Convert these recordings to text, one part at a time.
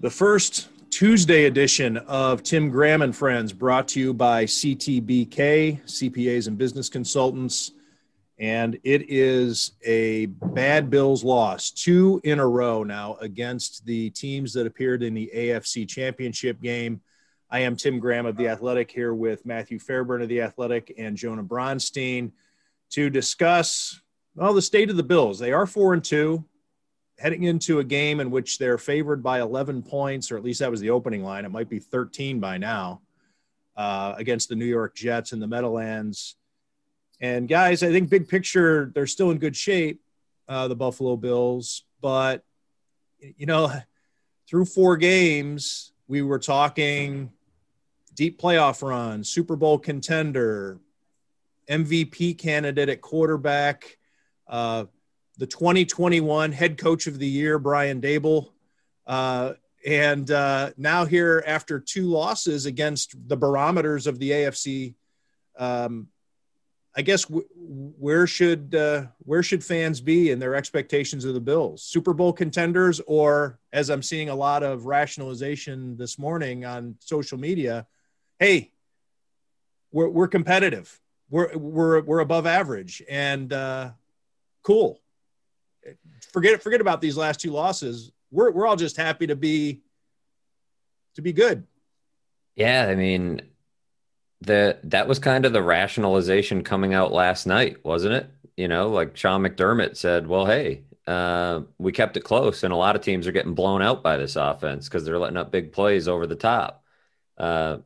The first Tuesday edition of Tim Graham and Friends brought to you by CTBK, CPAs and Business Consultants. And it is a bad Bills loss, two in a row now against the teams that appeared in the AFC Championship game. I am Tim Graham of The Athletic here with Matthew Fairburn of The Athletic and Jonah Bronstein to discuss, well, the state of the Bills. They are four and two heading into a game in which they're favored by 11 points, or at least that was the opening line. It might be 13 by now uh, against the New York Jets in the Meadowlands. And guys, I think big picture, they're still in good shape, uh, the Buffalo Bills. But, you know, through four games, we were talking deep playoff run, Super Bowl contender, MVP candidate at quarterback. Uh, the 2021 head coach of the year, Brian Daboll. Uh, and uh, now, here after two losses against the barometers of the AFC, um, I guess w- where should uh, where should fans be in their expectations of the Bills? Super Bowl contenders, or as I'm seeing a lot of rationalization this morning on social media, hey, we're, we're competitive, we're we're we're above average, and uh, cool forget forget about these last two losses. We're we're all just happy to be to be good. Yeah, I mean, the that was kind of the rationalization coming out last night, wasn't it? You know, like Sean McDermott said, "Well, hey, uh, we kept it close, and a lot of teams are getting blown out by this offense because they're letting up big plays over the top." Uh,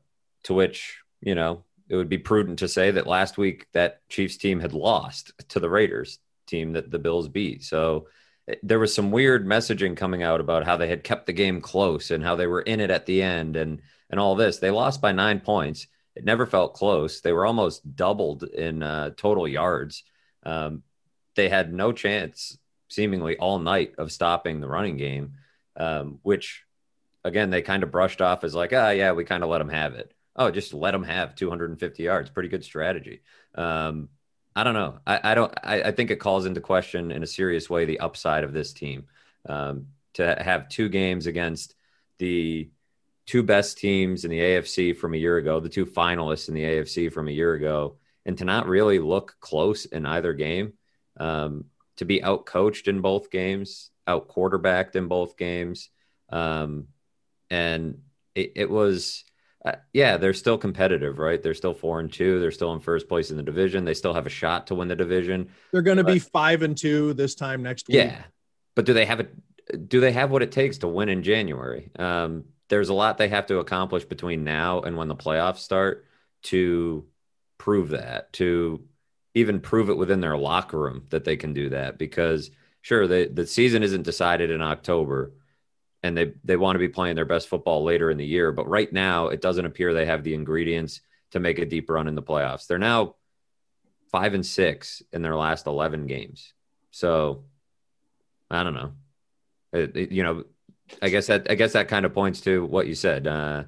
to which you know it would be prudent to say that last week that Chiefs team had lost to the Raiders team that the Bills beat. So eh, there was some weird messaging coming out about how they had kept the game close and how they were in it at the end and and all this. They lost by nine points. It never felt close. They were almost doubled in uh, total yards. Um, they had no chance, seemingly all night, of stopping the running game, um, which again they kind of brushed off as like, ah, oh, yeah, we kind of let them have it. Oh, just let them have 250 yards. Pretty good strategy. Um, I don't know. I, I don't. I, I, think it calls into question in a serious way the upside of this team um, to have two games against the two best teams in the AFC from a year ago, the two finalists in the AFC from a year ago, and to not really look close in either game, um, to be out coached in both games, out quarterbacked in both games, um, and it, it was uh, yeah, they're still competitive, right? They're still four and two. They're still in first place in the division. They still have a shot to win the division. They're going to be five and two this time next week. Yeah, but do they have it? Do they have what it takes to win in January? Um, there's a lot they have to accomplish between now and when the playoffs start to prove that. To even prove it within their locker room that they can do that. Because sure, they, the season isn't decided in October and they they want to be playing their best football later in the year. But right now, it doesn't appear they have the ingredients to make a deep run in the playoffs. They're now five and six in their last eleven games. So I don't know. It, it, you know, I guess that I guess that kind of points to what you said. Uh,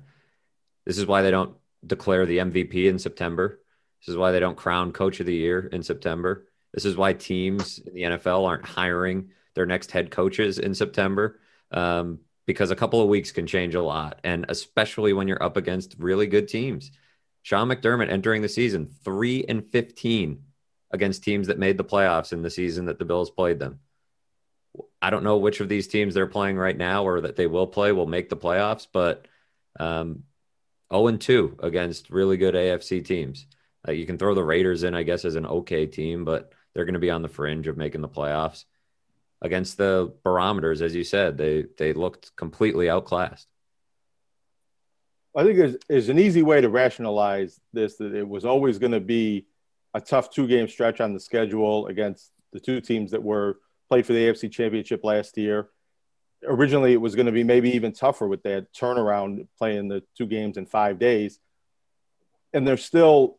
this is why they don't declare the MVP in September. This is why they don't crown Coach of the Year in September. This is why teams in the NFL aren't hiring their next head coaches in September um, because a couple of weeks can change a lot, and especially when you're up against really good teams. Sean McDermott entering the season three and fifteen against teams that made the playoffs in the season that the Bills played them. I don't know which of these teams they're playing right now or that they will play will make the playoffs, but um, 0 and 2 against really good AFC teams. Uh, you can throw the Raiders in, I guess, as an okay team, but they're going to be on the fringe of making the playoffs against the barometers, as you said, they they looked completely outclassed. I think there's, there's an easy way to rationalize this that it was always going to be a tough two game stretch on the schedule against the two teams that were played for the AFC Championship last year. Originally, it was going to be maybe even tougher with that turnaround playing the two games in five days. And they're still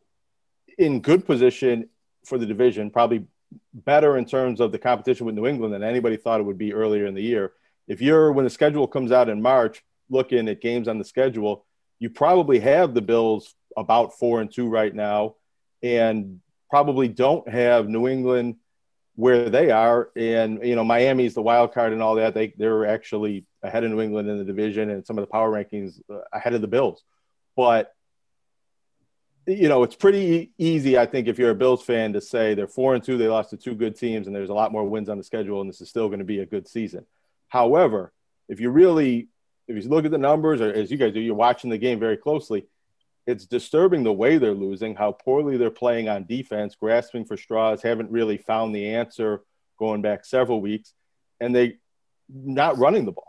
in good position for the division, probably better in terms of the competition with New England than anybody thought it would be earlier in the year. If you're when the schedule comes out in March, looking at games on the schedule, you probably have the Bills about four and two right now, and probably don't have New England where they are. And you know, Miami's the wild card and all that. They they're actually ahead of New England in the division and some of the power rankings uh, ahead of the Bills. But you know, it's pretty easy, I think, if you're a Bills fan, to say they're four and two, they lost to two good teams, and there's a lot more wins on the schedule, and this is still going to be a good season. However, if you really, if you look at the numbers, or as you guys do, you're watching the game very closely. It's disturbing the way they're losing, how poorly they're playing on defense, grasping for straws, haven't really found the answer going back several weeks, and they not running the ball.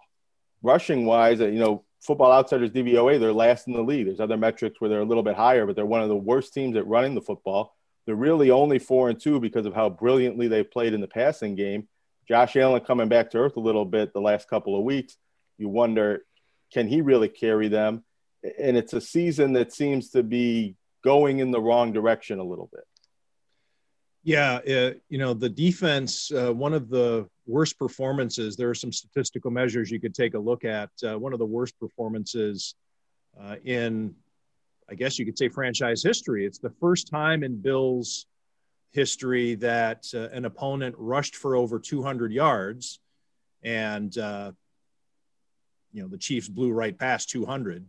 Rushing wise, you know, Football Outsiders DVOA, they're last in the league. There's other metrics where they're a little bit higher, but they're one of the worst teams at running the football. They're really only four and two because of how brilliantly they played in the passing game. Josh Allen coming back to earth a little bit the last couple of weeks. You wonder, can he really carry them? And it's a season that seems to be going in the wrong direction a little bit. Yeah, uh, you know, the defense, uh, one of the worst performances, there are some statistical measures you could take a look at. Uh, one of the worst performances uh, in, I guess you could say, franchise history. It's the first time in Bills history that uh, an opponent rushed for over 200 yards. And, uh, you know, the Chiefs blew right past 200.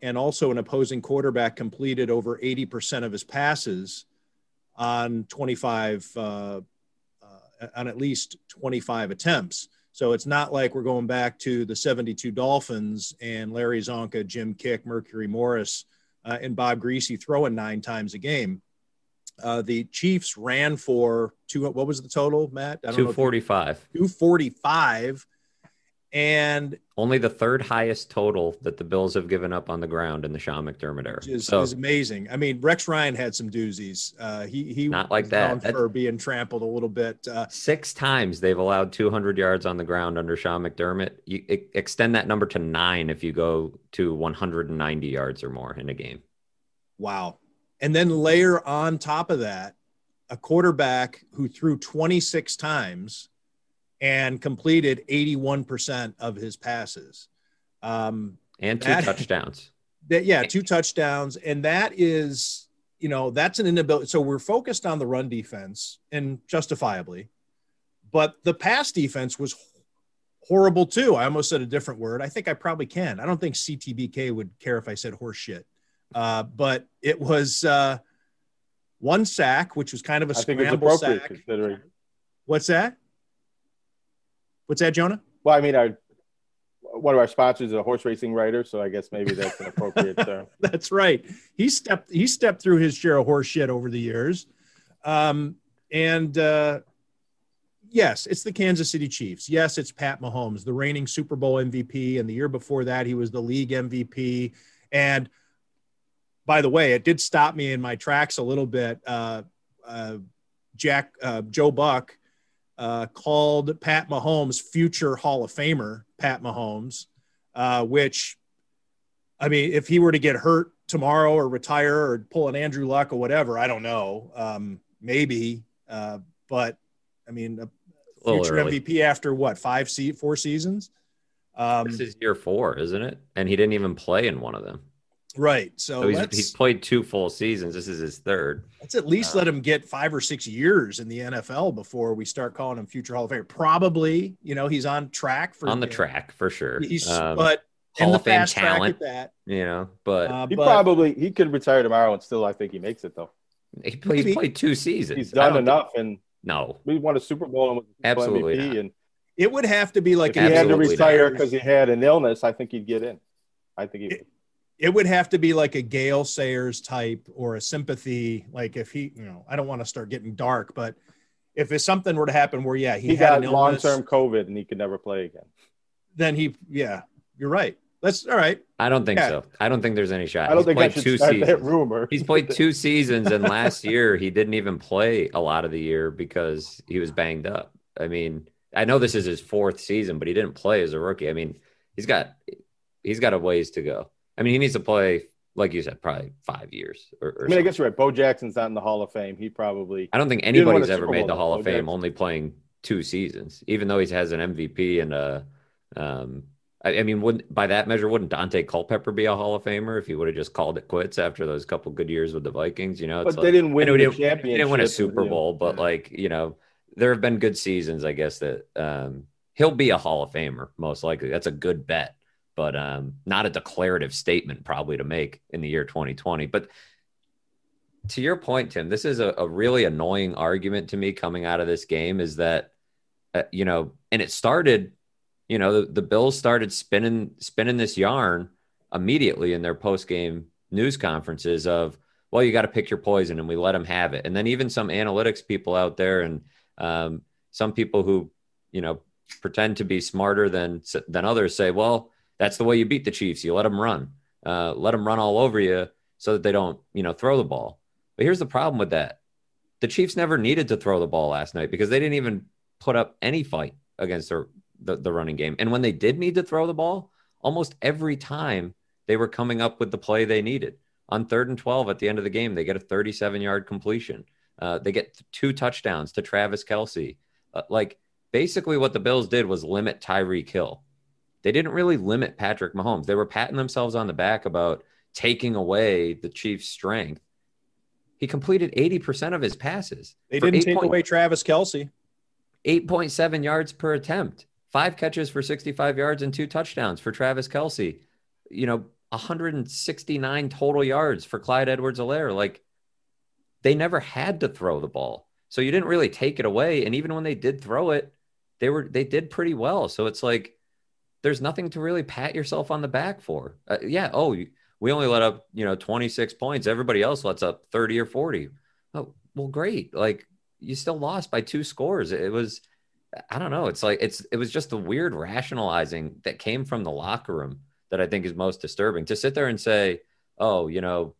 and also, an opposing quarterback completed over 80% of his passes on 25 uh, uh, on at least 25 attempts. So it's not like we're going back to the 72 Dolphins and Larry Csonka, Jim Kiick, Mercury Morris, uh, and Bob Griese throwing nine times a game. Uh, the Chiefs ran for two. What was the total, Matt? Forty five. Two forty five, and only the third highest total that the Bills have given up on the ground in the Sean McDermott era. Is, so, is amazing. I mean, Rex Ryan had some doozies. Uh, he he not like that for being trampled a little bit. Uh, Six times they've allowed 200 yards on the ground under Sean McDermott. You extend that number to nine if you go to 190 yards or more in a game. Wow! And then layer on top of that a quarterback who threw 26 times and completed 81% of his passes. Um, and two that, touchdowns. That, yeah, two touchdowns. And that is, you know, that's an inability. So we're focused on the run defense and justifiably, but the pass defense was horrible too. I almost said a different word. I think I probably can. I don't think CTBK would care if I said horse shit. Uh, but it was uh, one sack, which was kind of a I scramble sack. Considering. What's that? What's that, Jonah? Well, I mean, our one of our sponsors is a horse racing writer, so I guess maybe that's an appropriate term. that's right. He stepped he stepped through his share of horse shit over the years, um, and uh, yes, it's the Kansas City Chiefs. Yes, it's Pat Mahomes, the reigning Super Bowl MVP, and the year before that he was the league MVP. And by the way, it did stop me in my tracks a little bit. Uh, uh, Jack uh, Joe Buck uh, called Pat Mahomes future Hall of Famer, Pat Mahomes, uh, which, I mean, if he were to get hurt tomorrow or retire or pull an Andrew Luck or whatever, I don't know. Um, maybe. Uh, but I mean, a future MVP after what, five, se- four seasons? Um, this is year four, isn't it? And he didn't even play in one of them. Right. So, so he's, he's, played two full seasons. This is his third. Let's at least uh, let him get five or six years in the NFL before we start calling him future Hall of Fame. Probably, you know, he's on track for on the track for sure. He's um, but Hall of Fame talent. That, you know, but uh, he but, probably he could retire tomorrow and still I think he makes it though. He played, he's played two seasons. He's done enough and no, we won a Super Bowl and was absolutely MVP and it would have to be like if he had to retire because he had an illness. I think he'd get in. I think he. It, it would have to be like a Gale Sayers type or a sympathy. Like if he, you know, I don't want to start getting dark, but if it's something were to happen where, yeah, he, he got long term COVID and he could never play again, then he, yeah, you're right. That's all right. I don't think yeah. so. I don't think there's any shot. I don't He's think I should two start seasons. that rumor. He's played two seasons, and last year he didn't even play a lot of the year because he was banged up. I mean, I know this is his fourth season, but he didn't play as a rookie. I mean, he's got he's got a ways to go. I mean, he needs to play, like you said, probably five years. Or, or I mean, something. I guess you're right. Bo Jackson's not in the Hall of Fame. He probably. I don't think anybody's ever made the Hall of Fame Jackson. only playing two seasons, even though he has an MVP and a. Um, I, I mean, wouldn't by that measure, wouldn't Daunte Culpepper be a Hall of Famer if he would have just called it quits after those couple good years with the Vikings? You know, but like, they didn't win the championship. They didn't win a Super Bowl, but yeah. like you know, there have been good seasons, I guess that um, he'll be a Hall of Famer most likely. That's a good bet, but um, not a declarative statement probably to make in the year 2020. But to your point, Tim, this is a, a really annoying argument to me coming out of this game. Is that uh, you know, and it started, you know, the, the Bills started spinning spinning this yarn immediately in their post game news conferences of, well, you got to pick your poison, and we let them have it. And then even some analytics people out there and um, some people who, you know, pretend to be smarter than than others say, well, that's the way you beat the Chiefs. You let them run, uh, let them run all over you so that they don't, you know, throw the ball. But here's the problem with that: the Chiefs never needed to throw the ball last night because they didn't even put up any fight against the, the, the running game. And when they did need to throw the ball, almost every time they were coming up with the play they needed. On third and 12 at the end of the game, they get a 37 yard completion. Uh, they get two touchdowns to Travis Kelce. Uh, like basically, what the Bills did was limit Tyreek Hill. They didn't really limit Patrick Mahomes. They were patting themselves on the back about taking away the Chiefs' strength. He completed 80% of his passes. They didn't take point, away Travis Kelce. 8.7 yards per attempt, five catches for 65 yards and two touchdowns for Travis Kelce. You know, 169 total yards for Clyde Edwards Helaire. Like they never had to throw the ball. So you didn't really take it away. And even when they did throw it, they were they did pretty well. So it's like there's nothing to really pat yourself on the back for. Uh, yeah, oh, we only let up, you know, 26 points. Everybody else lets up 30 or 40. Oh, well, great. Like you still lost by two scores. It was I don't know. It's like it's it was just the weird rationalizing that came from the locker room that I think is most disturbing. To sit there and say, "Oh, you know,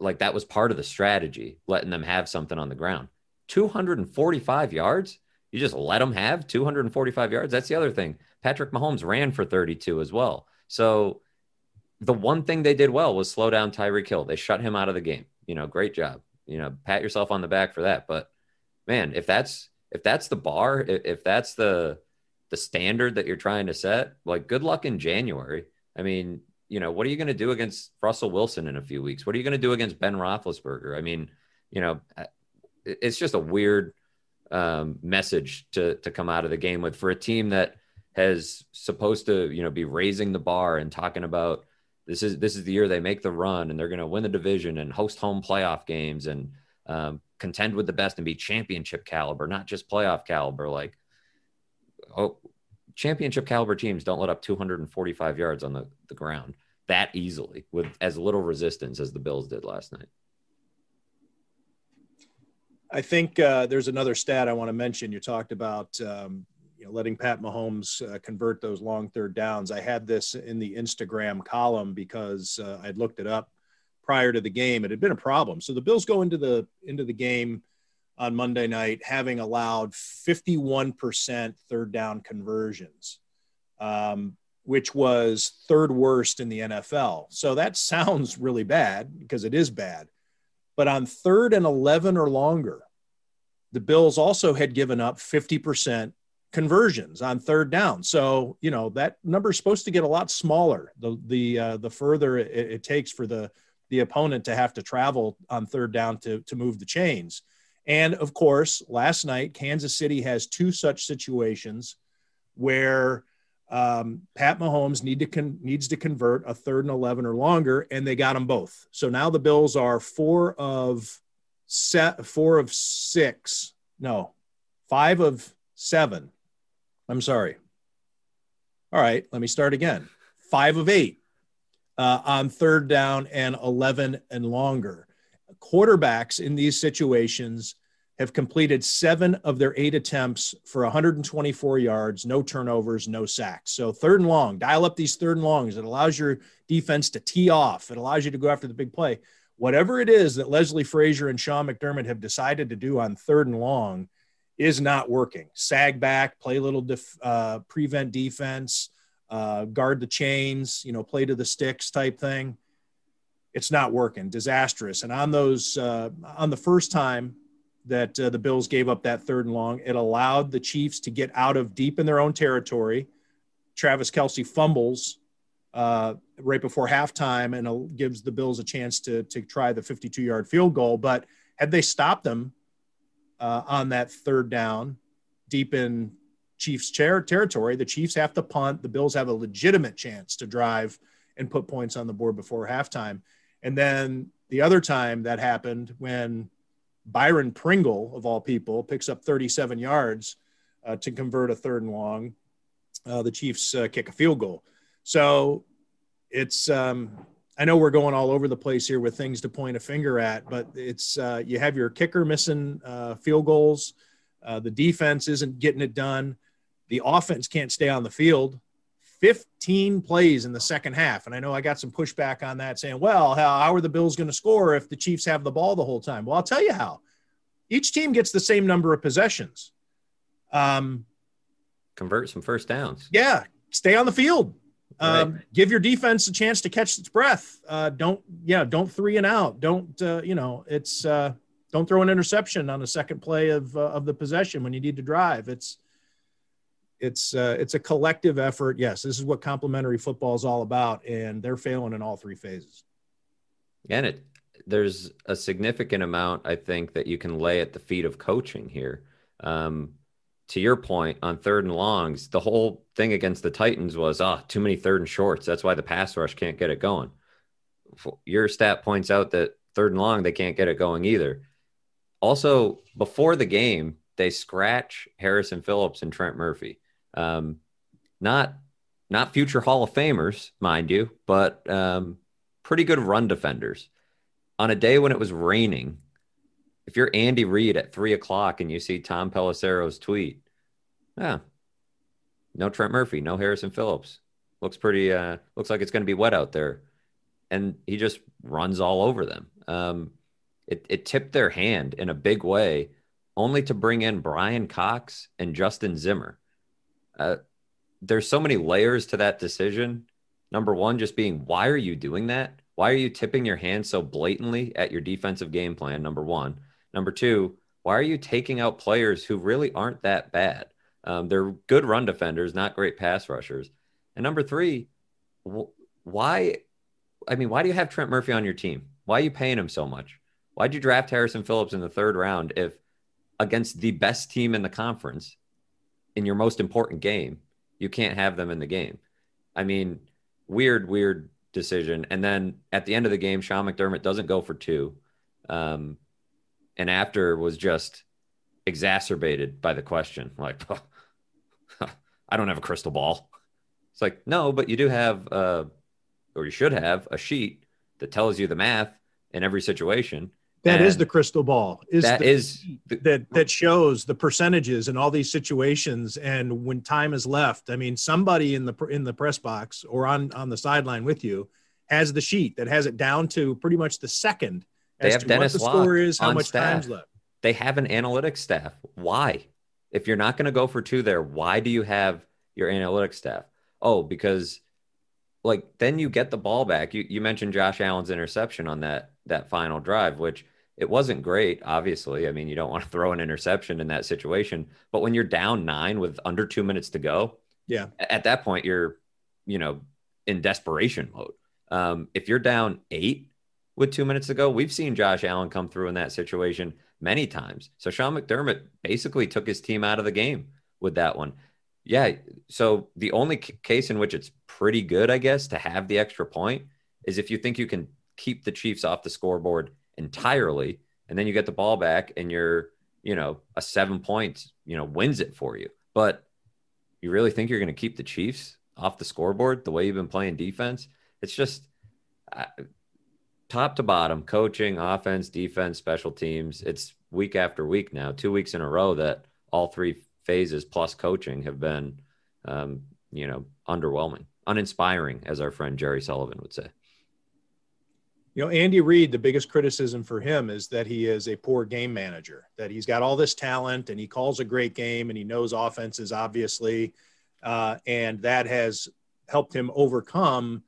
like that was part of the strategy, letting them have something on the ground." 245 yards? You just let them have 245 yards? That's the other thing. Patrick Mahomes ran for 32 as well. So the one thing they did well was slow down Tyreek Hill. They shut him out of the game. You know, great job. You know, pat yourself on the back for that. But man, if that's if that's the bar, if that's the the standard that you're trying to set, like good luck in January. I mean, you know, what are you going to do against Russell Wilson in a few weeks? What are you going to do against Ben Roethlisberger? I mean, you know, it's just a weird um, message to to come out of the game with for a team that has supposed to, you know, be raising the bar and talking about this is this is the year they make the run and they're going to win the division and host home playoff games and um, contend with the best and be championship caliber, not just playoff caliber. Like, oh, championship caliber teams don't let up 245 yards on the, the ground that easily with as little resistance as the Bills did last night. I think uh, there's another stat I want to mention. You talked about um, you know, letting Pat Mahomes uh, convert those long third downs. I had this in the Instagram column because uh, I'd looked it up prior to the game. It had been a problem. So the Bills go into the into the game on Monday night having allowed 51% third down conversions, um, which was third worst in the NFL. So that sounds really bad because it is bad. But on third and 11 or longer, the Bills also had given up 50% conversions on third down. So, you know, that number is supposed to get a lot smaller the the uh, the further it, it takes for the the opponent to have to travel on third down to, to move the chains. And of course, last night, Kansas City has two such situations where um, Pat Mahomes need to con- needs to convert a third and 11 or longer, and they got them both. So now the Bills are four of set, four of six, no, five of seven. I'm sorry. All right, let me start again. Five of eight uh, on third down and 11 and longer. Quarterbacks in these situations have completed seven of their eight attempts for 124 yards, no turnovers, no sacks. So third and long, dial up these third and longs. It allows your defense to tee off. It allows you to go after the big play. Whatever it is that Leslie Frazier and Sean McDermott have decided to do on third and long is not working. Sag back, play a little def, uh, prevent defense, uh, guard the chains, you know, play to the sticks type thing. It's not working. Disastrous. And on those, uh, on the first time that uh, the Bills gave up that third and long, it allowed the Chiefs to get out of deep in their own territory. Travis Kelce fumbles uh, right before halftime and gives the Bills a chance to to try the 52 yard field goal. But had they stopped them, uh, on that third down, deep in Chiefs chair territory. The Chiefs have to punt. The Bills have a legitimate chance to drive and put points on the board before halftime. And then the other time that happened when Byron Pringle, of all people, picks up 37 yards uh, to convert a third and long. Uh, the Chiefs uh, kick a field goal. So it's, um, I know we're going all over the place here with things to point a finger at, but it's, uh, you have your kicker missing uh, field goals. Uh, the defense isn't getting it done. The offense can't stay on the field. 15 plays in the second half. And I know I got some pushback on that saying, well, how, how are the Bills going to score if the Chiefs have the ball the whole time? Well, I'll tell you how. Each team gets the same number of possessions. Um, Convert some first downs. Yeah, stay on the field. Um, right. Give your defense a chance to catch its breath. Uh, don't, yeah, don't three and out. Don't, uh, you know, it's, uh, don't throw an interception on the second play of, uh, of the possession when you need to drive. It's, it's uh, it's a collective effort. Yes, this is what complementary football is all about, and they're failing in all three phases. And it there's a significant amount I think that you can lay at the feet of coaching here. Um, to your point on third and longs, the whole thing against the Titans was ah too many third and shorts. That's why the pass rush can't get it going. Your stat points out that third and long they can't get it going either. Also, before the game, they scratch Harrison Phillips and Trent Murphy. Um, not not future Hall of Famers, mind you, but um, pretty good run defenders. On a day when it was raining, if you're Andy Reid at three o'clock and you see Tom Pelissero's tweet, yeah, no Trent Murphy, no Harrison Phillips. Looks pretty. Uh, looks like it's going to be wet out there, and he just runs all over them. Um, it, it tipped their hand in a big way, only to bring in Bryan Cox and Justin Zimmer uh, there's so many layers to that decision. Number one, just being, why are you doing that? Why are you tipping your hand so blatantly at your defensive game plan? Number one. Number two, why are you taking out players who really aren't that bad? Um, they're good run defenders, not great pass rushers. And number three, why? I mean, why do you have Trent Murphy on your team? Why are you paying him so much? Why'd you draft Harrison Phillips in the third round if against the best team in the conference in your most important game, you can't have them in the game. I mean, weird, weird decision. And then at the end of the game, Sean McDermott doesn't go for two. Um, and after was just exacerbated by the question like, I don't have a crystal ball. It's like, no, but you do have, uh, or you should have a sheet that tells you the math in every situation. That and is the crystal ball. Is that the, is that that shows the percentages in all these situations, and when time is left. I mean, somebody in the in the press box or on on the sideline with you has the sheet that has it down to pretty much the second. They have Dennis what the score is, how much staff. time's left. They have an analytics staff. Why? If you're not going to go for two there, why do you have your analytics staff? Oh, because like then you get the ball back. You you mentioned Josh Allen's interception on that that final drive, which it wasn't great, obviously. I mean, you don't want to throw an interception in that situation, but when you're down nine with under two minutes to go, yeah, at that point you're, you know, in desperation mode. Um, if you're down eight with two minutes to go, we've seen Josh Allen come through in that situation many times. So Sean McDermott basically took his team out of the game with that one. Yeah. So the only case in which it's pretty good, I guess, to have the extra point is if you think you can keep the Chiefs off the scoreboard entirely, and then you get the ball back and you're, you know, a seven points, you know, wins it for you. But you really think you're going to keep the Chiefs off the scoreboard the way you've been playing defense? It's just uh, top to bottom, coaching, offense, defense, special teams. It's week after week now, two weeks in a row that all three phases plus coaching have been, um, you know, underwhelming, uninspiring, as our friend Jerry Sullivan would say. You know, Andy Reid, the biggest criticism for him is that he is a poor game manager, that he's got all this talent and he calls a great game and he knows offenses, obviously. Uh, and that has helped him overcome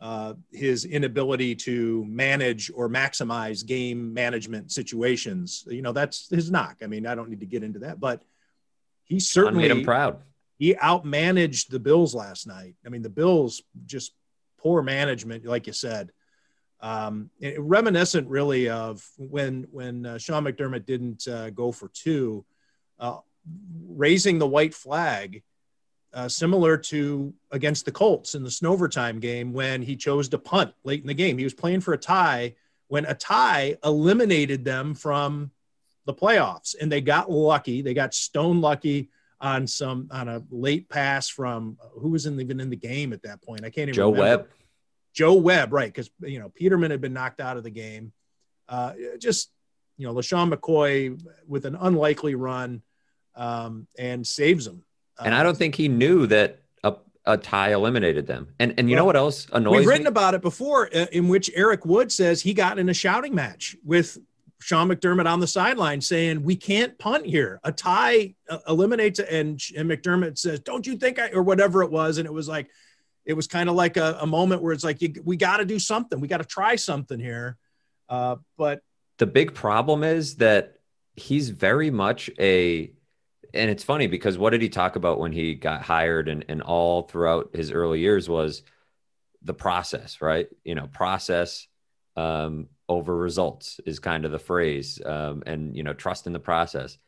uh, his inability to manage or maximize game management situations. You know, that's his knock. I mean, I don't need to get into that, but he certainly made him proud. He outmanaged the Bills last night. I mean, the Bills just poor management, like you said. Um, reminiscent really of when when uh, Sean McDermott didn't uh, go for two, uh, raising the white flag, uh, similar to against the Colts in the Snovertime game when he chose to punt late in the game. He was playing for a tie when a tie eliminated them from the playoffs, and they got lucky. They got stone lucky on some on a late pass from who was in, even in the game at that point. I can't even Joe remember. Webb. Joe Webb, right? Because you know Peterman had been knocked out of the game. Uh, just you know, LeSean McCoy with an unlikely run um, and saves them. And I don't think he knew that a, a tie eliminated them. And and you well, know what else annoys We've written me? about it before, uh, in which Eric Wood says he got in a shouting match with Sean McDermott on the sideline saying, "We can't punt here. A tie uh, eliminates." And and McDermott says, "Don't you think I?" or whatever it was, and it was like it was kind of like a, a, moment where it's like you, we got to do something we got to try something here uh, but the big problem is that he's very much a and it's funny because what did he talk about when he got hired and, and all throughout his early years was the process right? You know process um, over results is kind of the phrase um, and you know trust in the process.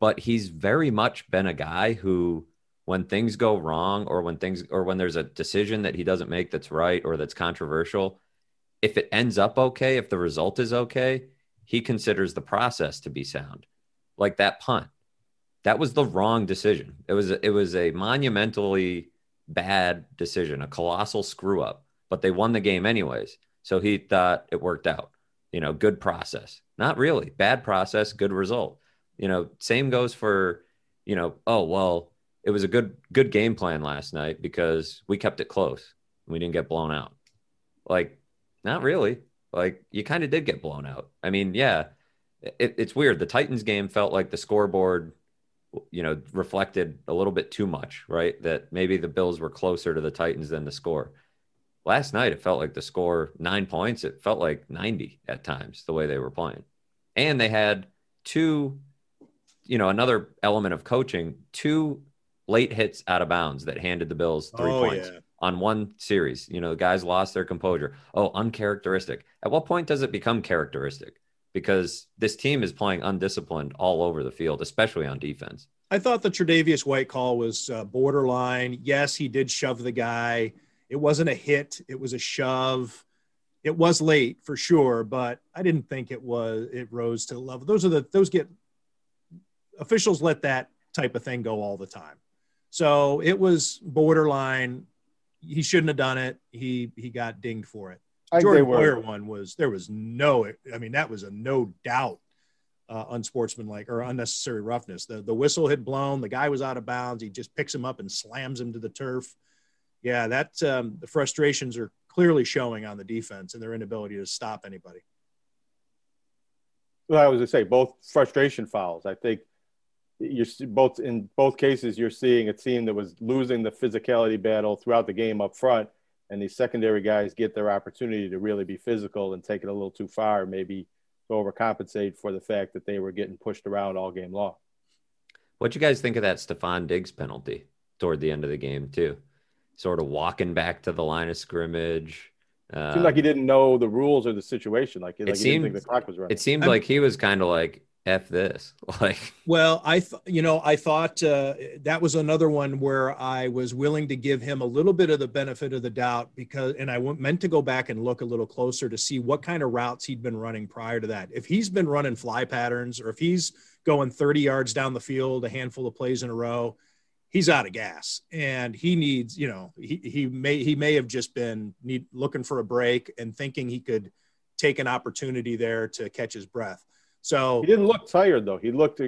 But he's very much been a guy who when things go wrong or when things or when there's a decision that he doesn't make that's right or that's controversial if it ends up okay if the result is okay he considers the process to be sound. Like that punt that was the wrong decision it was it was a monumentally bad decision a colossal screw up but they won the game anyways so he thought it worked out you know good process not really bad process good result you know same goes for you know oh well it was a good good game plan last night because we kept it close. We didn't get blown out. Like, not really. Like, you kind of did get blown out. I mean, yeah, it, it's weird. The Titans game felt like the scoreboard, you know, reflected a little bit too much, right? That maybe the Bills were closer to the Titans than the score. Last night, it felt like the score nine points. It felt like 90 at times, the way they were playing. And they had two, you know, another element of coaching, two late hits out of bounds that handed the Bills three oh, points yeah. on one series. You know, the guys lost their composure. Oh, uncharacteristic. At what point does it become characteristic? Because this team is playing undisciplined all over the field, especially on defense. I thought the Tre'Davious White call was uh, borderline. Yes, he did shove the guy. It wasn't a hit. It was a shove. It was late for sure, but I didn't think it was. It rose to level. Those are the those get officials let that type of thing go all the time. So it was borderline. He shouldn't have done it. He he got dinged for it. I Jordan Poyer one was there was no. I mean that was a no doubt uh, unsportsmanlike or unnecessary roughness. The the whistle had blown. The guy was out of bounds. He just picks him up and slams him to the turf. Yeah, that um, the frustrations are clearly showing on the defense and their inability to stop anybody. Well, I was going to say both frustration fouls. I think you're both in both cases you're seeing a team that was losing the physicality battle throughout the game up front and these secondary guys get their opportunity to really be physical and take it a little too far maybe to overcompensate for the fact that they were getting pushed around all game long. What you guys think of that Stefon Diggs penalty toward the end of the game too? Sort of walking back to the line of scrimmage uh, seemed like he didn't know the rules or the situation. Like, like it seemed, the clock was running. it seemed I'm, like he was kind of like f this. Like well i th- you know i thought uh, that was another one where i was willing to give him a little bit of the benefit of the doubt because and I meant to go back and look a little closer to see what kind of routes he'd been running prior to that. If he's been running fly patterns or if he's going 30 yards down the field a handful of plays in a row he's out of gas. And he needs you know he, he may he may have just been need, looking for a break and thinking he could take an opportunity there to catch his breath so he didn't look tired though. He looked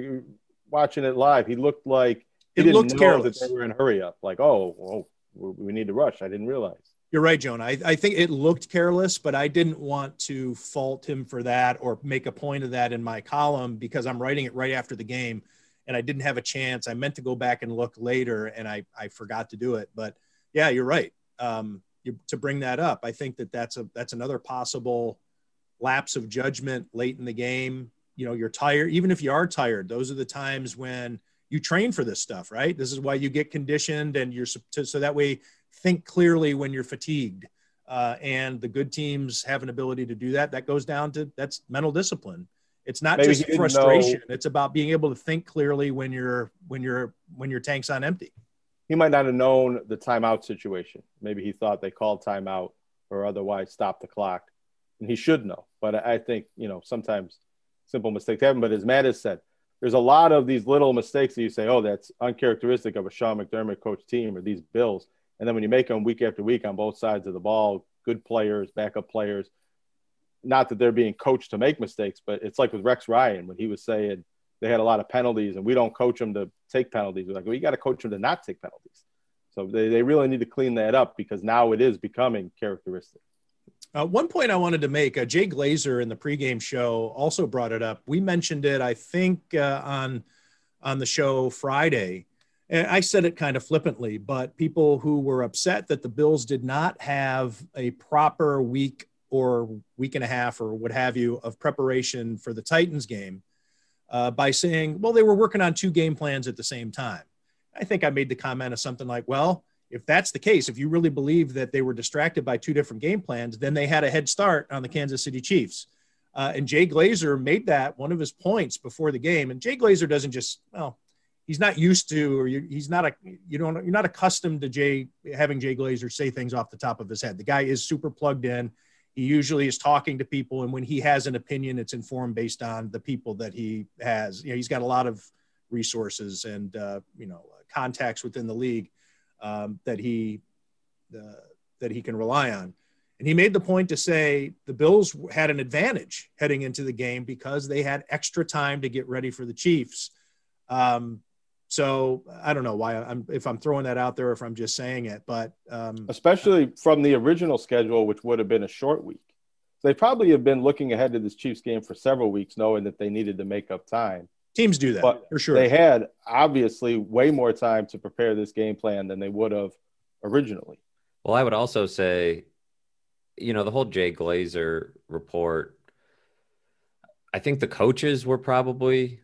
watching it live. He looked like he it looked careless. That they were in hurry up. Like, oh, oh, we need to rush. I didn't realize. You're right, Joan. I, I think it looked careless, but I didn't want to fault him for that or make a point of that in my column because I'm writing it right after the game and I didn't have a chance. I meant to go back and look later and I, I forgot to do it. But yeah, you're right. Um, you, to bring that up, I think that that's a that's another possible lapse of judgment late in the game you know you're tired even if you are tired those are the times when you train for this stuff right this is why you get conditioned and you're so that way think clearly when you're fatigued uh, and the good teams have an ability to do that. That goes down to that's mental discipline. It's not Maybe just frustration. Know. It's about being able to think clearly when you're when you're when your tank's on empty. He might not have known the timeout situation. Maybe he thought they called timeout or otherwise stop the clock, and he should know. But I think you know sometimes simple mistakes happen. But as Matt has said, there's a lot of these little mistakes that you say, oh, that's uncharacteristic of a Sean McDermott coach team or these Bills. And then when you make them week after week on both sides of the ball, good players, backup players, not that they're being coached to make mistakes, but it's like with Rex Ryan when he was saying they had a lot of penalties and we don't coach them to take penalties. We're like, well, you got to coach them to not take penalties. So they, they really need to clean that up because now it is becoming characteristic. Uh, one point I wanted to make, uh, Jay Glazer in the pregame show also brought it up. We mentioned it, I think, uh, on on the show Friday. And I said it kind of flippantly, but people who were upset that the Bills did not have a proper week or week and a half or what have you of preparation for the Titans game uh, by saying, well, they were working on two game plans at the same time. I think I made the comment of something like, well, if that's the case, if you really believe that they were distracted by two different game plans, then they had a head start on the Kansas City Chiefs. Uh, and Jay Glazer made that one of his points before the game. And Jay Glazer doesn't just, well, he's not used to, or he's not a, you don't, you're not accustomed to Jay having Jay Glazer say things off the top of his head. The guy is super plugged in. He usually is talking to people, and when he has an opinion, it's informed based on the people that he has. You know, he's got a lot of resources and uh, you know contacts within the league um, that he uh, that he can rely on. And he made the point to say the Bills had an advantage heading into the game because they had extra time to get ready for the Chiefs. Um, so I don't know why I'm if I'm throwing that out there, if I'm just saying it, but um, especially from the original schedule, which would have been a short week, they probably have been looking ahead to this Chiefs game for several weeks, knowing that they needed to make up time. Teams do that but for sure. They had obviously way more time to prepare this game plan than they would have originally. Well, I would also say, you know, the whole Jay Glazer report. I think the coaches were probably,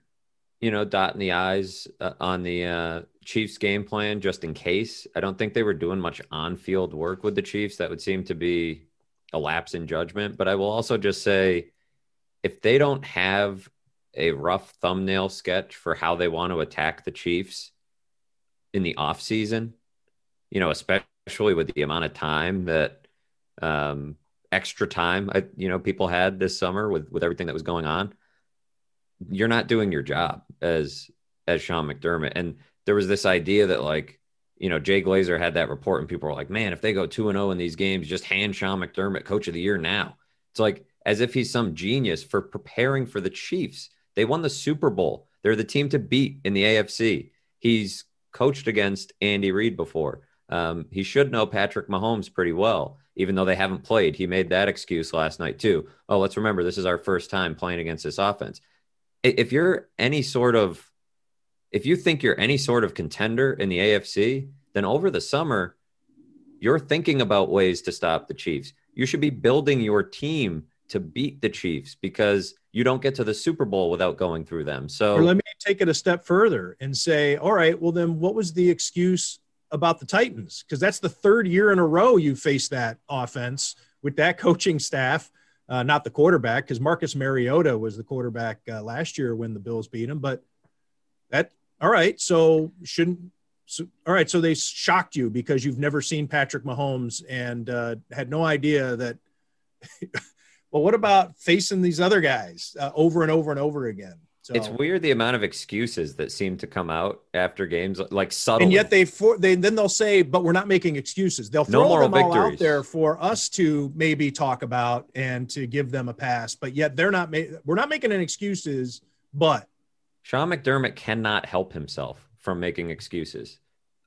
you know, dotting the i's uh, on the uh, Chiefs game plan just in case. I don't think they were doing much on-field work with the Chiefs. That would seem to be a lapse in judgment. But I will also just say, if they don't have a rough thumbnail sketch for how they want to attack the Chiefs in the offseason, you know, especially with the amount of time that um, extra time, I, you know, people had this summer with, with everything that was going on. You're not doing your job as, as Sean McDermott. And there was this idea that like, you know, Jay Glazer had that report and people were like, man, if they go 2 and 0 in these games, just hand Sean McDermott coach of the year now. It's like as if he's some genius for preparing for the Chiefs. They won the Super Bowl. They're the team to beat in the AFC. He's coached against Andy Reid before. Um, he should know Patrick Mahomes pretty well, even though they haven't played. He made that excuse last night, too. Oh, let's remember, this is our first time playing against this offense. If you're any sort of, if you think you're any sort of contender in the AFC, then over the summer, you're thinking about ways to stop the Chiefs. You should be building your team to beat the Chiefs because you don't get to the Super Bowl without going through them. So or let me take it a step further and say, all right, well then what was the excuse about the Titans? Because that's the third year in a row you face that offense with that coaching staff, uh, not the quarterback, because Marcus Mariota was the quarterback uh, last year when the Bills beat him. But that all right, so shouldn't so, all right, so they shocked you because you've never seen Patrick Mahomes and uh, had no idea that well, what about facing these other guys uh, over and over and over again? So, it's weird the amount of excuses that seem to come out after games, like subtle. And yet they for they then they'll say, "But we're not making excuses." They'll throw no them all out there for us to maybe talk about and to give them a pass. But yet they're not. Ma- we're not making any excuses. But Sean McDermott cannot help himself from making excuses,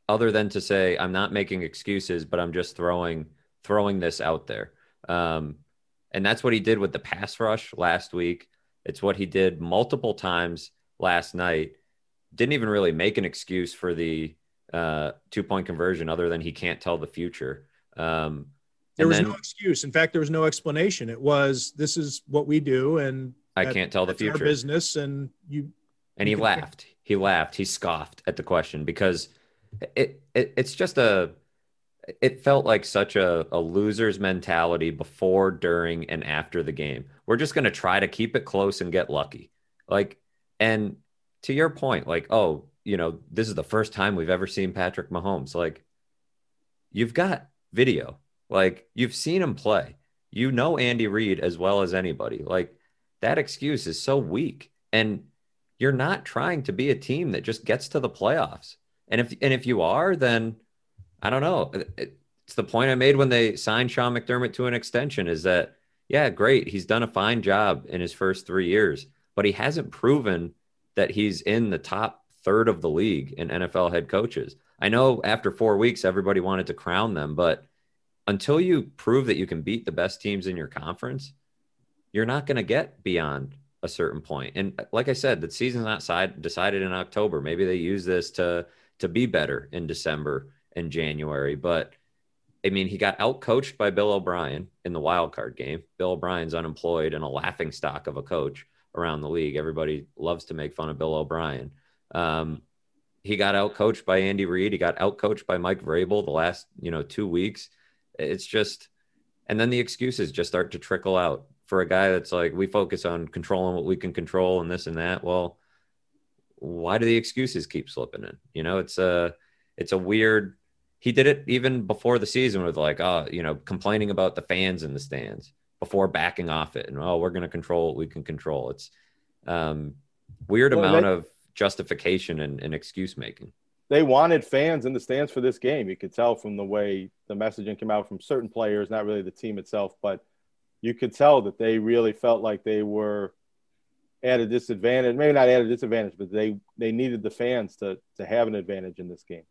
other than to say, "I'm not making excuses, but I'm just throwing throwing this out there." Um, and that's what he did with the pass rush last week. It's what he did multiple times last night. Didn't even really make an excuse for the uh, two point conversion other than he can't tell the future. Um, there was then, no excuse. In fact, there was no explanation. It was this is what we do, and I can't tell the future. business, and you. And you he laughed. He laughed. He scoffed at the question because it, it it's just a it felt like such a, a loser's mentality before, during, and after the game. We're just going to try to keep it close and get lucky. Like, and to your point, like, oh, you know, this is the first time we've ever seen Patrick Mahomes. Like, you've got video, like, you've seen him play. You know Andy Reid as well as anybody. Like, that excuse is so weak. And you're not trying to be a team that just gets to the playoffs. And if and if you are, then I don't know. It's the point I made when they signed Sean McDermott to an extension is that, yeah, great. He's done a fine job in his first three years, but he hasn't proven that he's in the top third of the league in NFL head coaches. I know after four weeks, everybody wanted to crown them, but until you prove that you can beat the best teams in your conference, you're not going to get beyond a certain point. And uh, like I said, the season's not decided in October. Maybe they use this to to be better in December in January. But I mean, he got out coached by Bill O'Brien in the wild card game. Bill O'Brien's unemployed and a laughing stock of a coach around the league. Everybody loves to make fun of Bill O'Brien. Um, he got out coached by Andy Reid. He got out coached by Mike Vrabel the last, you know, two weeks. It's just, and then the excuses just start to trickle out for a guy that's like, we focus on controlling what we can control and this and that. Well, why do the excuses keep slipping in? You know, it's a, it's a weird he did it even before the season with like, oh, you know, complaining about the fans in the stands before backing off it. And oh, we're going to control what we can control. It's um, weird well, amount they, of justification and, and excuse making. They wanted fans in the stands for this game. You could tell from the way the messaging came out from certain players, not really the team itself, but you could tell that they really felt like they were at a disadvantage. Maybe not at a disadvantage, but they they needed the fans to to have an advantage in this game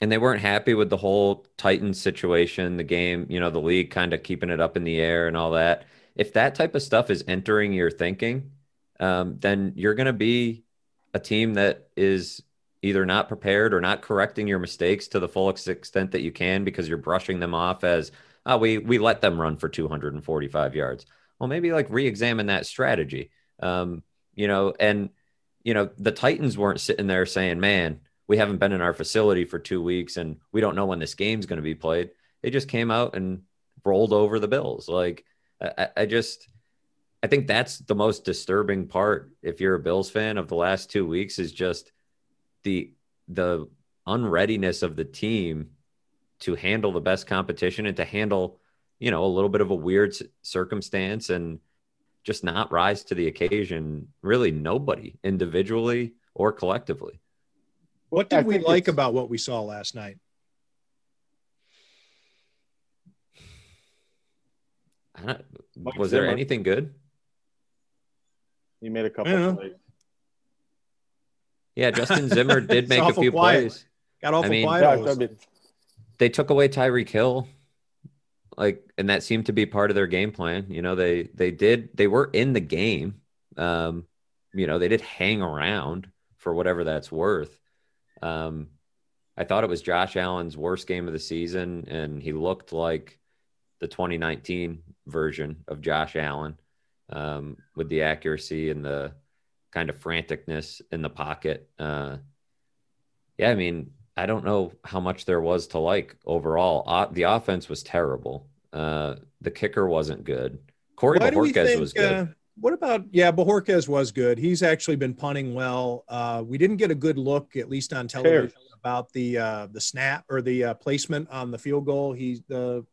and they weren't happy with the whole Titans situation, the game, you know, the league kind of keeping it up in the air and all that. If that type of stuff is entering your thinking, um, then you're going to be a team that is either not prepared or not correcting your mistakes to the full extent that you can because you're brushing them off as, oh, we we let them run for 245 yards. Well, maybe like re-examine that strategy. Um, you know, and you know the Titans weren't sitting there saying, "Man, we haven't been in our facility for two weeks and we don't know when this game's going to be played. They just came out and rolled over the Bills. Like, I, I, just, I think that's the most disturbing part. If you're a Bills fan of the last two weeks, is just the the unreadiness of the team to handle the best competition and to handle, you know, a little bit of a weird circumstance and just not rise to the occasion. Really, nobody individually or collectively. What did I we like about what we saw last night? was there anything good? He made a couple plays. Yeah, Justin Zimmer did make a few quiet. plays. Got awful I mean, quiet. they took away Tyreek Hill, like, and that seemed to be part of their game plan. You know, they they did they were in the game. Um, you know, they did hang around for whatever that's worth. Um, I thought it was Josh Allen's worst game of the season, and he looked like the 2019 version of Josh Allen um, with the accuracy and the kind of franticness in the pocket. Uh, yeah, I mean, I don't know how much there was to like overall. Uh, the offense was terrible. Uh, the kicker wasn't good. Corey Bojorquez was good. What about yeah Bojorquez was good. He's actually been punting well. Uh, we didn't get a good look at least on television Fair. about the uh, the snap or the uh, placement on the field goal. He the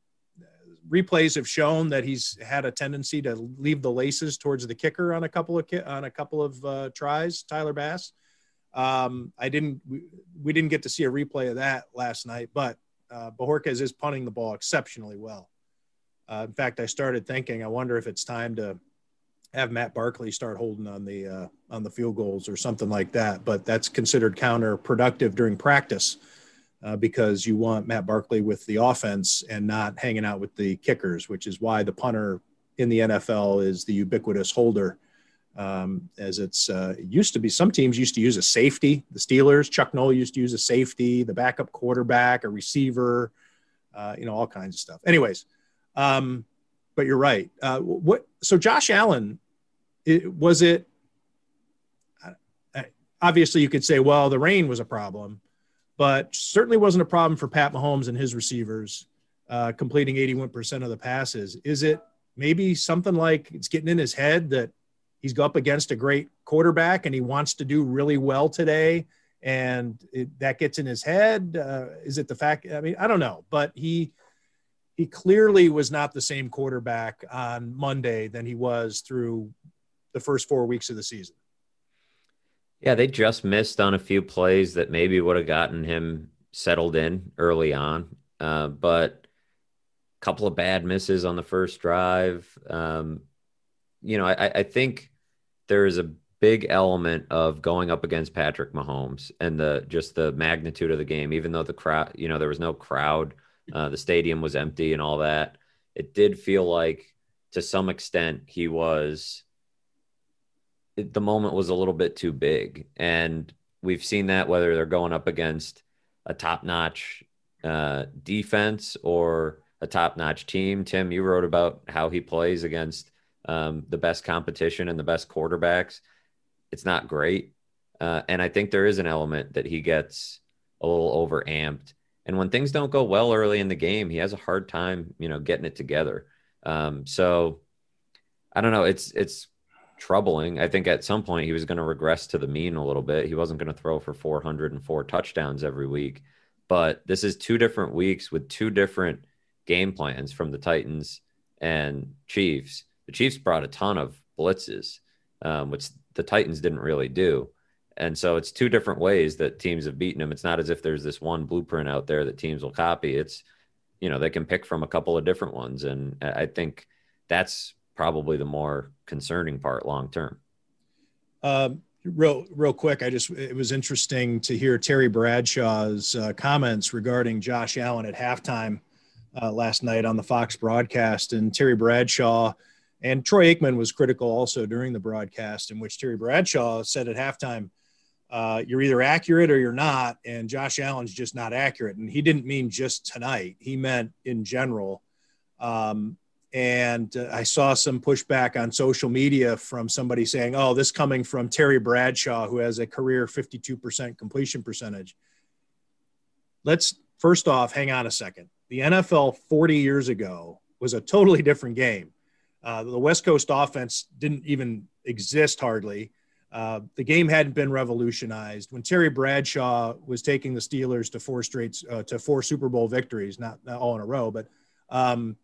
replays have shown that he's had a tendency to leave the laces towards the kicker on a couple of on a couple of uh, tries Tyler Bass. Um, I didn't we, we, didn't get to see a replay of that last night but uh, Bojorquez is punting the ball exceptionally well. Uh, in fact I started thinking I wonder if it's time to have Matt Barkley start holding on the uh, on the field goals or something like that. But that's considered counterproductive during practice uh, because you want Matt Barkley with the offense and not hanging out with the kickers, which is why the punter in the NFL is the ubiquitous holder. Um, as it's uh, used to be, some teams used to use a safety. The Steelers, Chuck Noll used to use a safety, the backup quarterback, a receiver, uh, you know, all kinds of stuff. Anyways, um, but you're right. Uh, what? So Josh Allen, it, was it? Obviously, you could say, well, the rain was a problem, but certainly wasn't a problem for Pat Mahomes and his receivers, uh, completing 81% of the passes. Is it maybe something like it's getting in his head that he's up against a great quarterback and he wants to do really well today? And it, that gets in his head. Uh, is it the fact? I mean, I don't know, but he he clearly was not the same quarterback on Monday than he was through the first four weeks of the season. Yeah, they just missed on a few plays that maybe would have gotten him settled in early on. Uh, but a couple of bad misses on the first drive. Um, you know, I, I think there is a big element of going up against Patrick Mahomes and the just the magnitude of the game. Even though the crowd, you know, there was no crowd, uh, the stadium was empty and all that. It did feel like, to some extent, he was it, the moment was a little bit too big. And we've seen that whether they're going up against a top notch uh, defense or a top notch team. Tim, you wrote about how he plays against um, the best competition and the best quarterbacks. It's not great. Uh, and I think there is an element that he gets a little over amped. And when things don't go well early in the game, he has a hard time, you know, getting it together. Um, so I don't know. It's it's troubling. I think at some point he was going to regress to the mean a little bit. He wasn't going to throw for 404 touchdowns every week. But this is two different weeks with two different game plans from the Titans and Chiefs. The Chiefs brought a ton of blitzes, um, which the Titans didn't really do. And so it's two different ways that teams have beaten them. It's not as if there's this one blueprint out there that teams will copy. It's, you know, they can pick from a couple of different ones. And I think that's probably the more concerning part long term. Um, real, real quick, I just it was interesting to hear Terry Bradshaw's uh, comments regarding Josh Allen at halftime uh, last night on the Fox broadcast, and Terry Bradshaw and Troy Aikman was critical also during the broadcast, in which Terry Bradshaw said at halftime. Uh, you're either accurate or you're not, and Josh Allen's just not accurate. And he didn't mean just tonight; he meant in general. Um, and uh, I saw some pushback on social media from somebody saying, "Oh, this coming from Terry Bradshaw, who has a career 52% completion percentage." Let's first off hang on a second. The NFL 40 years ago was a totally different game. Uh, the West Coast offense didn't even exist hardly. Uh, the game hadn't been revolutionized when Terry Bradshaw was taking the Steelers to four straight uh, to four Super Bowl victories, not, not all in a row, but um,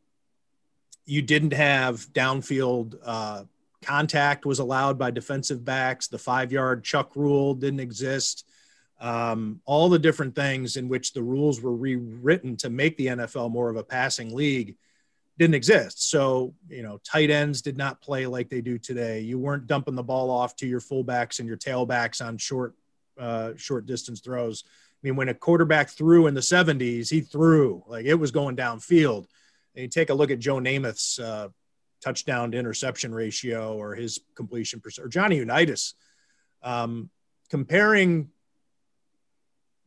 you didn't have downfield uh, contact was allowed by defensive backs. The five yard chuck rule didn't exist. Um, all the different things in which the rules were rewritten to make the NFL more of a passing league didn't exist. So, you know, tight ends did not play like they do today. You weren't dumping the ball off to your fullbacks and your tailbacks on short, uh, short distance throws. I mean, when a quarterback threw in the 70s, he threw like it was going downfield and you take a look at Joe Namath's uh, touchdown to interception ratio or his completion percent, or Johnny Unitas, um, comparing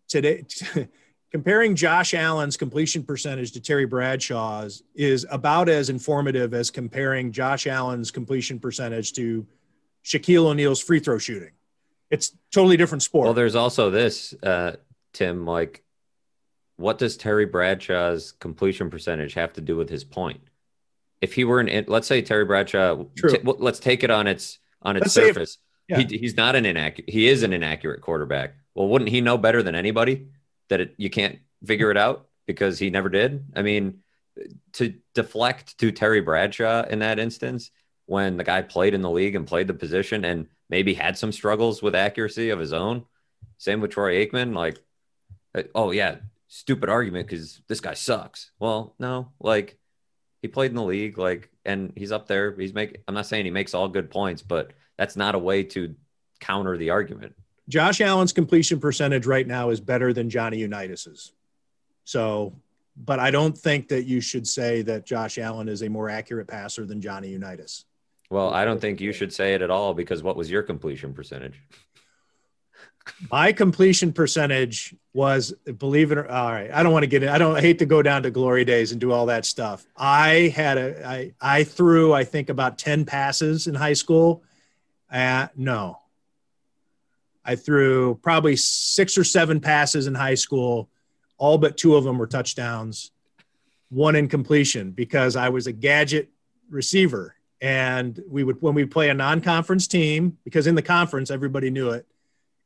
today, comparing Josh Allen's completion percentage to Terry Bradshaw's is about as informative as comparing Josh Allen's completion percentage to Shaquille O'Neal's free throw shooting. It's totally different sport. Well, there's also this, uh, Tim, like what does Terry Bradshaw's completion percentage have to do with his point? If he were an, let's say Terry Bradshaw, t- let's take it on its on its let's surface. If, yeah. he, he's not an inaccurate. He is an inaccurate quarterback. Well, wouldn't he know better than anybody that it, you can't figure it out because he never did? I mean, to deflect to Terry Bradshaw in that instance, when the guy played in the league and played the position and maybe had some struggles with accuracy of his own. Same with Troy Aikman. Like, uh, oh yeah, stupid argument because this guy sucks. Well, no, like he played in the league, like, and he's up there. He's making. I'm not saying he makes all good points, but that's not a way to counter the argument. Josh Allen's completion percentage right now is better than Johnny Unitas's. So, but I don't think that you should say that Josh Allen is a more accurate passer than Johnny Unitas. Well, I don't think you should say it at all because what was your completion percentage? my completion percentage was believe it or all right i don't want to get it i don't I hate to go down to glory days and do all that stuff i had a i i threw i think about 10 passes in high school uh no i threw probably six or seven passes in high school. All but two of them were touchdowns, one incompletion because I was a gadget receiver. And we would, when we play a non conference team, because in the conference, everybody knew it.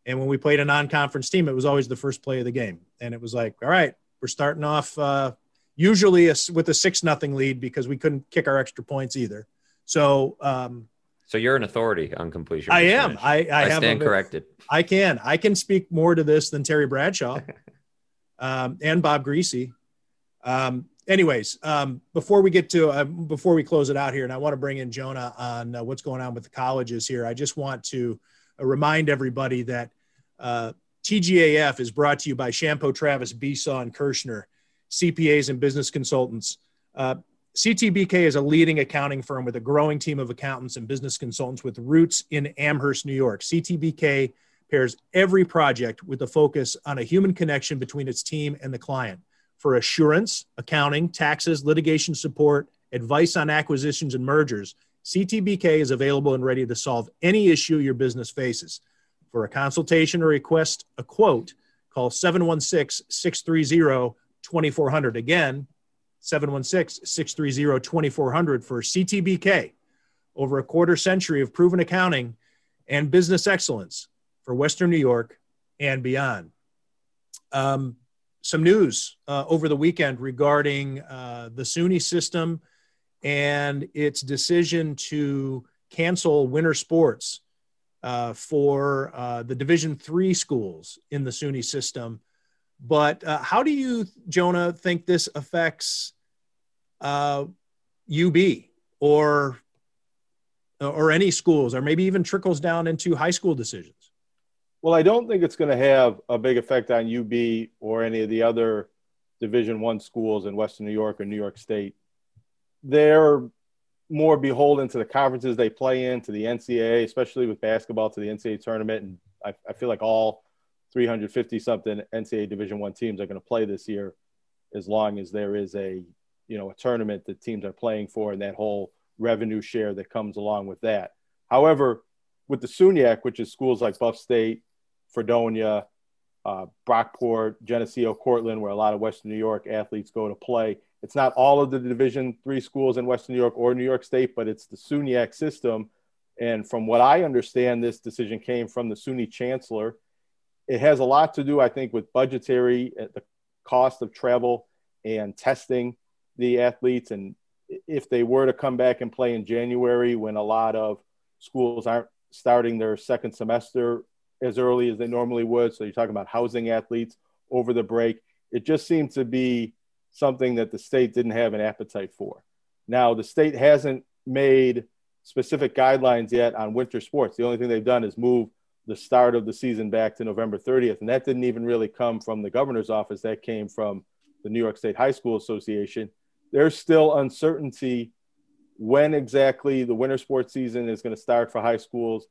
And when we played a non conference team, it was always the first play of the game. And it was like, all right, we're starting off uh, usually a, with a six nothing lead because we couldn't kick our extra points either. So, um, so you're an authority on completion. I am. I, I, I have stand a, corrected. I can. I can speak more to this than Terry Bradshaw um, and Bob Griese. Um, anyways, um, before we get to uh, before we close it out here, and I want to bring in Jonah on uh, what's going on with the colleges here. I just want to uh, remind everybody that uh, TGAF is brought to you by Chiampou Travis, Besaw, and Kershner, CPAs and business consultants. CTBK is a leading accounting firm with a growing team of accountants and business consultants with roots in Amherst, New York. CTBK pairs every project with a focus on a human connection between its team and the client for assurance, accounting, taxes, litigation support, advice on acquisitions and mergers. CTBK is available and ready to solve any issue your business faces. For a consultation or request a quote, call 716 630 2400. Again, 716 630 2400 for CTBK. Over a quarter century of proven accounting and business excellence for Western New York and beyond. Um, some news uh, over the weekend regarding uh, the SUNY system and its decision to cancel winter sports uh, for uh, the Division three schools in the SUNY system. But uh, how do you, Jonah, think this affects uh, UB or or any schools, or maybe even trickles down into high school decisions? Well, I don't think it's going to have a big effect on UB or any of the other Division One schools in Western New York or New York State. They're more beholden to the conferences they play in, to the NCAA, especially with basketball, to the NCAA tournament. And I, I feel like all 350 something NCAA Division One teams are going to play this year, as long as there is a you know a tournament that teams are playing for and that whole revenue share that comes along with that. However, with the SUNYAC, which is schools like Buff State, Fredonia, uh, Brockport, Geneseo, Cortland, where a lot of Western New York athletes go to play. It's not all of the Division three schools in Western New York or New York State, but it's the SUNYAC system. And from what I understand, this decision came from the SUNY chancellor. It has a lot to do, I think, with budgetary, uh, the cost of travel and testing the athletes. And if they were to come back and play in January when a lot of schools aren't starting their second semester as early as they normally would. So you're talking about housing athletes over the break. It just seemed to be something that the state didn't have an appetite for. Now, the state hasn't made specific guidelines yet on winter sports. The only thing they've done is move the start of the season back to November 30th. And that didn't even really come from the governor's office, that came from the New York State High School Association there's still uncertainty when exactly the winter sports season is going to start for high schools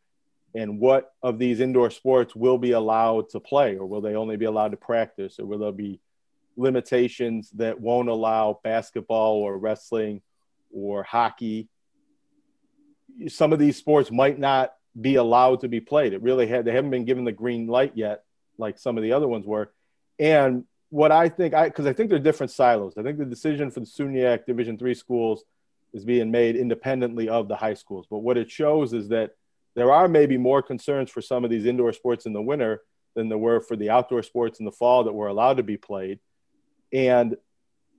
and what of these indoor sports will be allowed to play or will they only be allowed to practice or will there be limitations that won't allow basketball or wrestling or hockey? Some of these sports might not be allowed to be played. It really had they haven't been given the green light yet like some of the other ones were. And what I think, I because I think they're different silos. I think the decision for the SUNYAC Division three schools is being made independently of the high schools. But what it shows is that there are maybe more concerns for some of these indoor sports in the winter than there were for the outdoor sports in the fall that were allowed to be played. And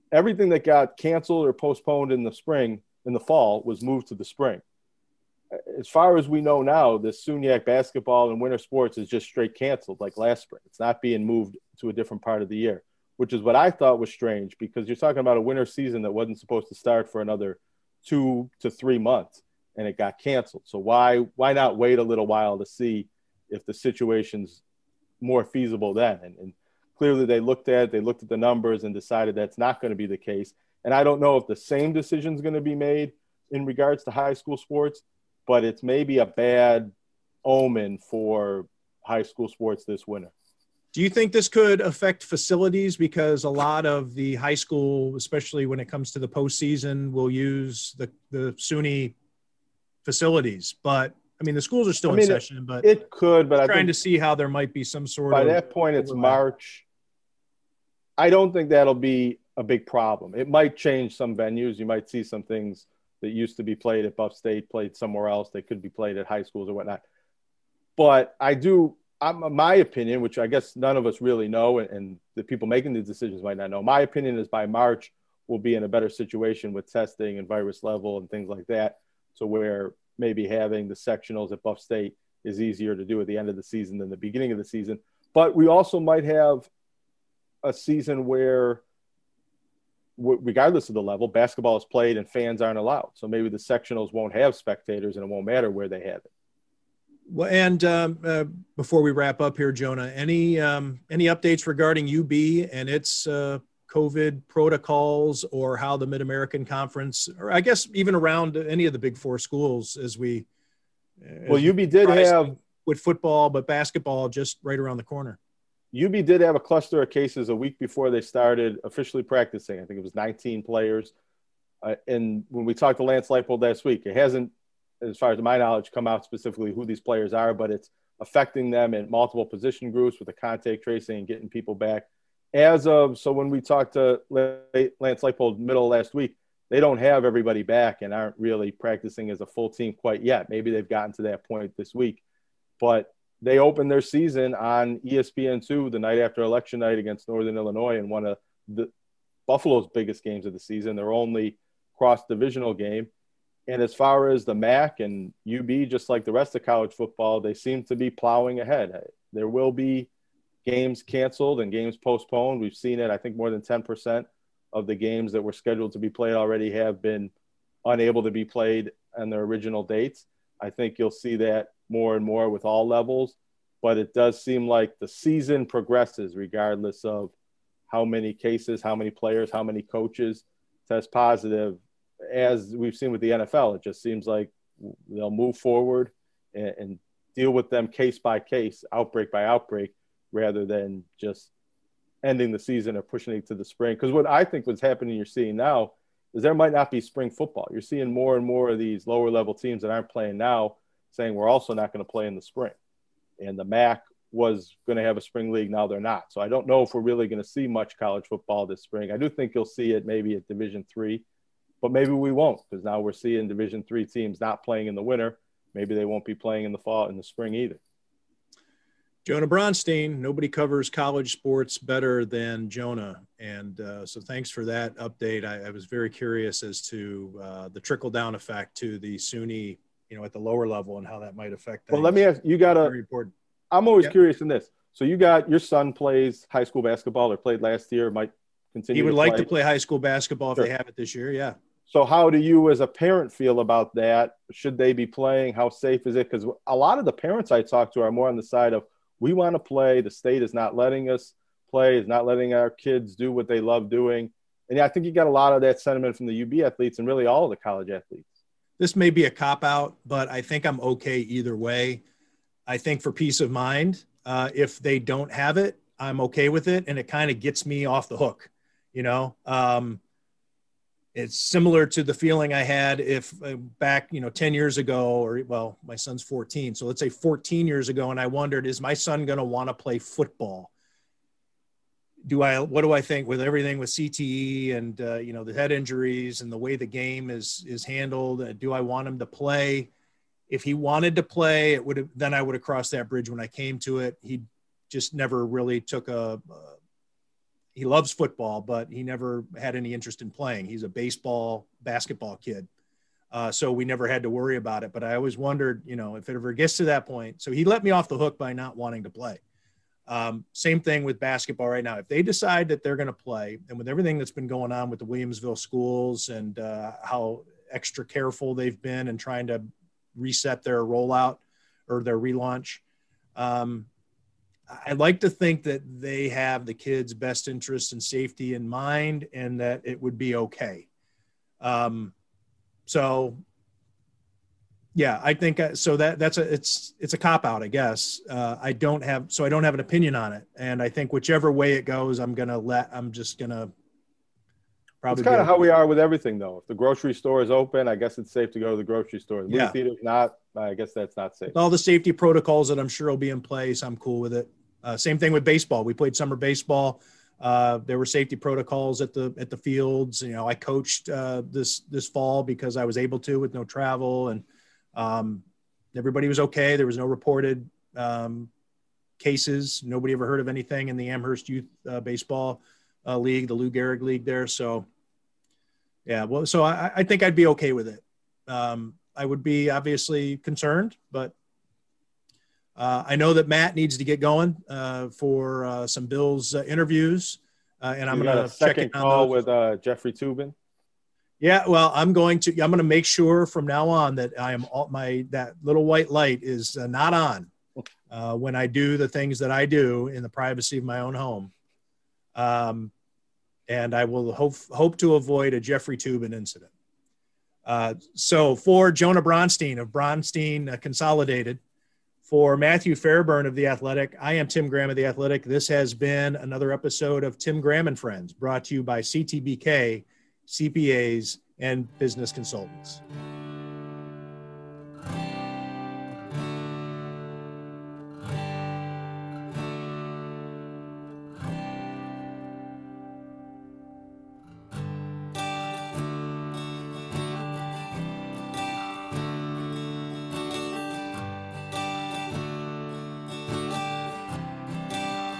everything that got canceled or postponed in the spring, in the fall, was moved to the spring. As far as we know now, the SUNYAC basketball and winter sports is just straight canceled like last spring. It's not being moved to a different part of the year, which is what I thought was strange because you're talking about a winter season that wasn't supposed to start for another two to three months and it got canceled. So why why not wait a little while to see if the situation's more feasible then? And, and clearly they looked at they looked at the numbers and decided that's not going to be the case. And I don't know if the same decision is going to be made in regards to high school sports, but it's maybe a bad omen for high school sports this winter. Do you think this could affect facilities because a lot of the high school, especially when it comes to the postseason, will use the the SUNY facilities, but I mean, the schools are still I mean, in session, but It could, but I'm trying to see how there might be some sort by of that point it's. March. I don't think that'll be a big problem. It might change some venues. You might see some things that used to be played at Buff State played somewhere else. They could be played at high schools or whatnot. But I do, I'm, my opinion, which I guess none of us really know, and, and the people making these decisions might not know. My opinion is by March we'll be in a better situation with testing and virus level and things like that. So where maybe having the sectionals at Buff State is easier to do at the end of the season than the beginning of the season. But we also might have a season where, w- regardless of the level, basketball is played and fans aren't allowed. So maybe the sectionals won't have spectators and it won't matter where they have it. Well, and um, uh, before we wrap up here, Jonah, any um, any updates regarding UB and its uh, COVID protocols, or how the Mid American Conference, or I guess even around any of the Big Four schools, as we Well, UB did have with football, but basketball just right around the corner. UB did have a cluster of cases a week before they started officially practicing. I think it was 19 players. Uh, and when we talked to Lance Leipold last week, it hasn't, as far as my knowledge, come out specifically who these players are, but it's affecting them in multiple position groups with the contact tracing and getting people back. As of so, when we talked to Lance Leipold middle last week, they don't have everybody back and aren't really practicing as a full team quite yet. Maybe they've gotten to that point this week, but they opened their season on E ESPN2 the night after election night against Northern Illinois in one of the Buffalo's biggest games of the season, their only cross divisional game. And as far as the MAC and UB, just like the rest of college football, they seem to be plowing ahead. There will be games canceled and games postponed. We've seen it. I think more than 10% of the games that were scheduled to be played already have been unable to be played on their original dates. I think you'll see that more and more with all levels, but it does seem like the season progresses regardless of how many cases, how many players, how many coaches test positive. As we've seen with the NFL, it just seems like they'll move forward and, and deal with them case by case, outbreak by outbreak, rather than just ending the season or pushing it to the spring. Because what I think what's happening, you're seeing now, is there might not be spring football. You're seeing more and more of these lower level teams that aren't playing now saying we're also not going to play in the spring. And the MAC was going to have a spring league. Now they're not. So I don't know if we're really going to see much college football this spring. I do think you'll see it maybe at Division three, but maybe we won't because now we're seeing Division three teams not playing in the winter. Maybe they won't be playing in the fall in the spring either. Jonah Bronstein, nobody covers college sports better than Jonah. And uh, so thanks for that update. I, I was very curious as to uh, the trickle down effect to the SUNY, you know, at the lower level and how that might affect. Well, let me ask you got Very a, important. I'm always Yeah. curious in this. So you got your son plays high school basketball or played last year, might continue. He would to like play. to play high school basketball if Sure. they have it this year. Yeah. So how do you as a parent feel about that? Should they be playing? How safe is it? Because a lot of the parents I talk to are more on the side of we want to play. The state is not letting us play, is not letting our kids do what they love doing. And I think you got a lot of that sentiment from the UB athletes and really all of the college athletes. This may be a cop out, but I think I'm okay either way. I think for peace of mind, uh, if they don't have it, I'm okay with it, and it kind of gets me off the hook. You know, um, it's similar to the feeling I had if uh, back, you know, 10 years ago, or well, my son's 14. So let's say 14 years ago, and I wondered, is my son going to want to play football? Do I, what do I think with everything with CTE and, uh, you know, the head injuries and the way the game is, is handled? Uh, do I want him to play? If he wanted to play, it would have, then I would have crossed that bridge when I came to it. He just never really took a, uh, he loves football, but he never had any interest in playing. He's a baseball, basketball kid. Uh, so we never had to worry about it. But I always wondered, you know, if it ever gets to that point. So he let me off the hook by not wanting to play. Um, same thing with basketball right now. If they decide that they're going to play, and with everything that's been going on with the Williamsville schools and uh, how extra careful they've been in trying to reset their rollout or their relaunch, um, I like to think that they have the kids' best interest and safety in mind, and that it would be okay. Um, so, yeah, I think uh, so. That that's a it's it's a cop out, I guess. Uh, I don't have so I don't have an opinion on it, and I think whichever way it goes, I'm gonna let I'm just gonna Probably it's kind of how we are with everything, though. If the grocery store is open, I guess it's safe to go to the grocery store. The movie Yeah. theater's not. I guess that's not safe. With all the safety protocols that I'm sure will be in place. I'm cool with it. Uh, same thing with baseball. We played summer baseball. Uh, there were safety protocols at the at the fields. You know, I coached uh, this this fall because I was able to with no travel, and um, everybody was okay. There was no reported um, cases. Nobody ever heard of anything in the Amherst Youth uh, Baseball uh, League, the Lou Gehrig League there. So, yeah, well, so I, I think I'd be okay with it. Um, I would be obviously concerned, but uh, I know that Matt needs to get going uh, for uh, some Bills uh, interviews, uh, and I'm going to check in second on call those. with uh, Jeffrey Toobin. Yeah, well, I'm going to. I'm going to make sure from now on that I am all my that little white light is uh, not on uh, when I do the things that I do in the privacy of my own home. Um, and I will hope hope to avoid a Jeffrey Toobin incident. Uh, so for Jonah Bronstein of Bronstein uh, Consolidated, for Matthew Fairburn of The Athletic, I am Tim Graham of The Athletic. This has been another episode of Tim Graham and Friends, brought to you by CTBK, CPAs, and business consultants.